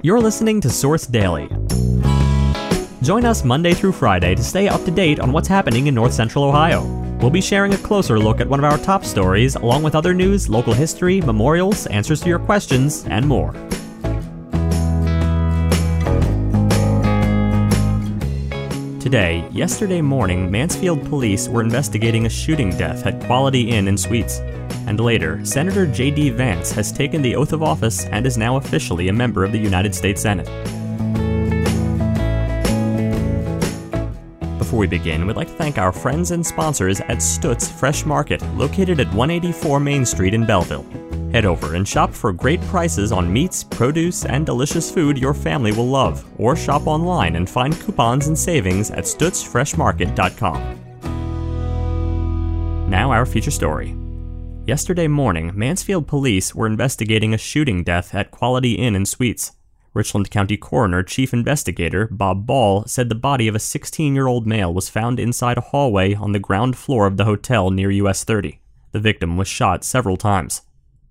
You're listening to Source Daily. Join us Monday through Friday to stay up to date on what's happening in North Central Ohio. We'll be sharing a closer look at one of our top stories, along with other news, local history, memorials, answers to your questions, and more. Today, yesterday morning, Mansfield police were investigating a shooting death at Quality Inn and Suites. And later, Senator J.D. Vance has taken the oath of office and is now officially a member of the United States Senate. Before we begin, we'd like to thank our friends and sponsors at Stutz Fresh Market, located at 184 Main Street in Bellville. Head over and shop for great prices on meats, produce, and delicious food your family will love, or shop online and find coupons and savings at stutzfreshmarket.com. Now, our feature story. Yesterday morning, Mansfield police were investigating a shooting death at Quality Inn and Suites. Richland County Coroner Chief Investigator Bob Ball said the body of a 16 year old male was found inside a hallway on the ground floor of the hotel near US 30. The victim was shot several times.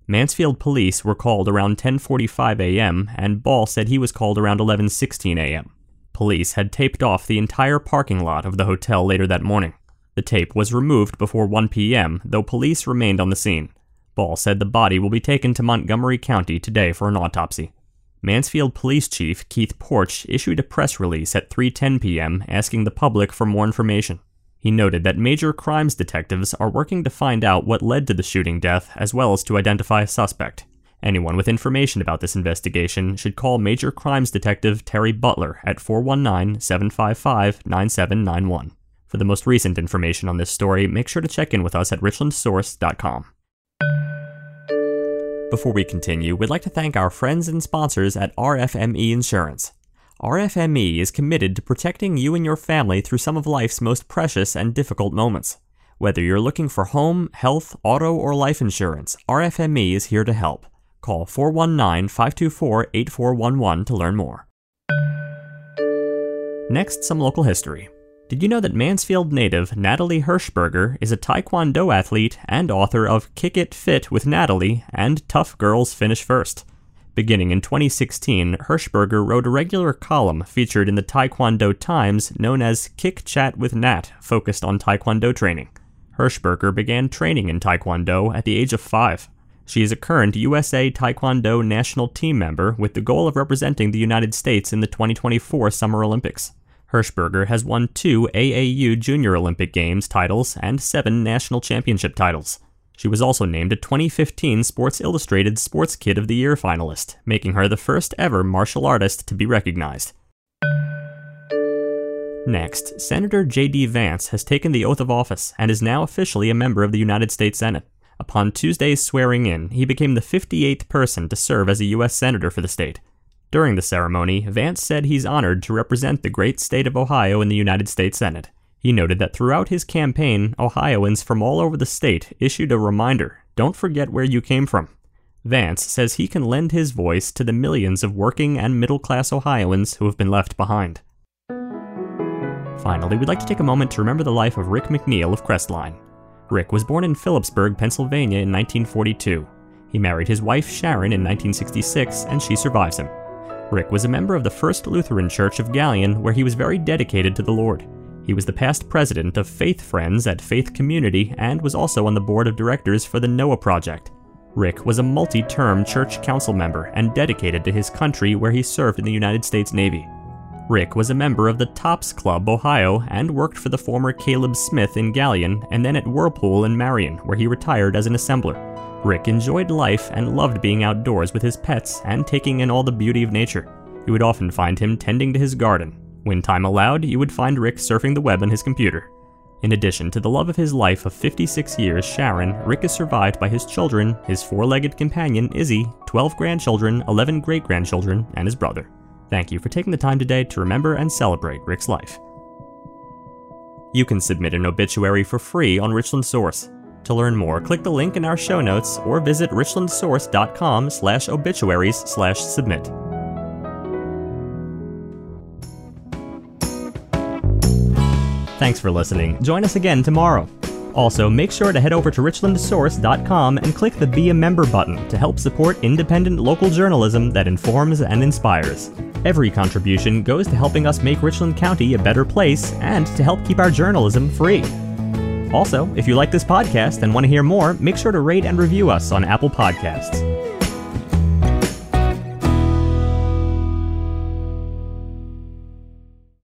Mansfield police were called around 10:45 a.m. and Ball said he was called around 11:16 a.m. Police had taped off the entire parking lot of the hotel later that morning. The tape was removed before 1 p.m., though police remained on the scene. Ball said the body will be taken to Montgomery County today for an autopsy. Mansfield Police Chief Keith Porch issued a press release at 3:10 p.m. asking the public for more information. He noted that major crimes detectives are working to find out what led to the shooting death as well as to identify a suspect. Anyone with information about this investigation should call Major Crimes Detective Terry Butler at 419 755 9791. For the most recent information on this story, make sure to check in with us at richlandsource.com. Before we continue, we'd like to thank our friends and sponsors at RFME Insurance. RFME is committed to protecting you and your family through some of life's most precious and difficult moments. Whether you're looking for home, health, auto, or life insurance, RFME is here to help. Call 419 524 8411 to learn more. Next, some local history. Did you know that Mansfield native Natalie Hirschberger is a Taekwondo athlete and author of Kick It Fit with Natalie and Tough Girls Finish First? Beginning in 2016, Hirschberger wrote a regular column featured in the Taekwondo Times known as Kick Chat with Nat, focused on Taekwondo training. Hirschberger began training in Taekwondo at the age of five. She is a current USA Taekwondo national team member with the goal of representing the United States in the 2024 Summer Olympics. Hirschberger has won two AAU Junior Olympic Games titles and seven national championship titles. She was also named a 2015 Sports Illustrated Sports Kid of the Year finalist, making her the first ever martial artist to be recognized. Next, Senator J.D. Vance has taken the oath of office and is now officially a member of the United States Senate. Upon Tuesday's swearing in, he became the 58th person to serve as a U.S. Senator for the state. During the ceremony, Vance said he's honored to represent the great state of Ohio in the United States Senate. He noted that throughout his campaign, Ohioans from all over the state issued a reminder don't forget where you came from. Vance says he can lend his voice to the millions of working and middle class Ohioans who have been left behind. Finally, we'd like to take a moment to remember the life of Rick McNeil of Crestline. Rick was born in Philipsburg, Pennsylvania in 1942. He married his wife Sharon in 1966, and she survives him. Rick was a member of the First Lutheran Church of Galion, where he was very dedicated to the Lord. He was the past president of Faith Friends at Faith Community and was also on the board of directors for the Noah Project. Rick was a multi term church council member and dedicated to his country where he served in the United States Navy. Rick was a member of the Tops Club Ohio and worked for the former Caleb Smith in Galion and then at Whirlpool in Marion, where he retired as an assembler. Rick enjoyed life and loved being outdoors with his pets and taking in all the beauty of nature. You would often find him tending to his garden, when time allowed, you would find Rick surfing the web on his computer. In addition to the love of his life of 56 years, Sharon, Rick is survived by his children, his four legged companion, Izzy, 12 grandchildren, 11 great grandchildren, and his brother. Thank you for taking the time today to remember and celebrate Rick's life. You can submit an obituary for free on Richland Source. To learn more, click the link in our show notes or visit richlandsource.com slash obituaries slash submit. Thanks for listening. Join us again tomorrow. Also, make sure to head over to richlandsource.com and click the Be a Member button to help support independent local journalism that informs and inspires. Every contribution goes to helping us make Richland County a better place and to help keep our journalism free. Also, if you like this podcast and want to hear more, make sure to rate and review us on Apple Podcasts.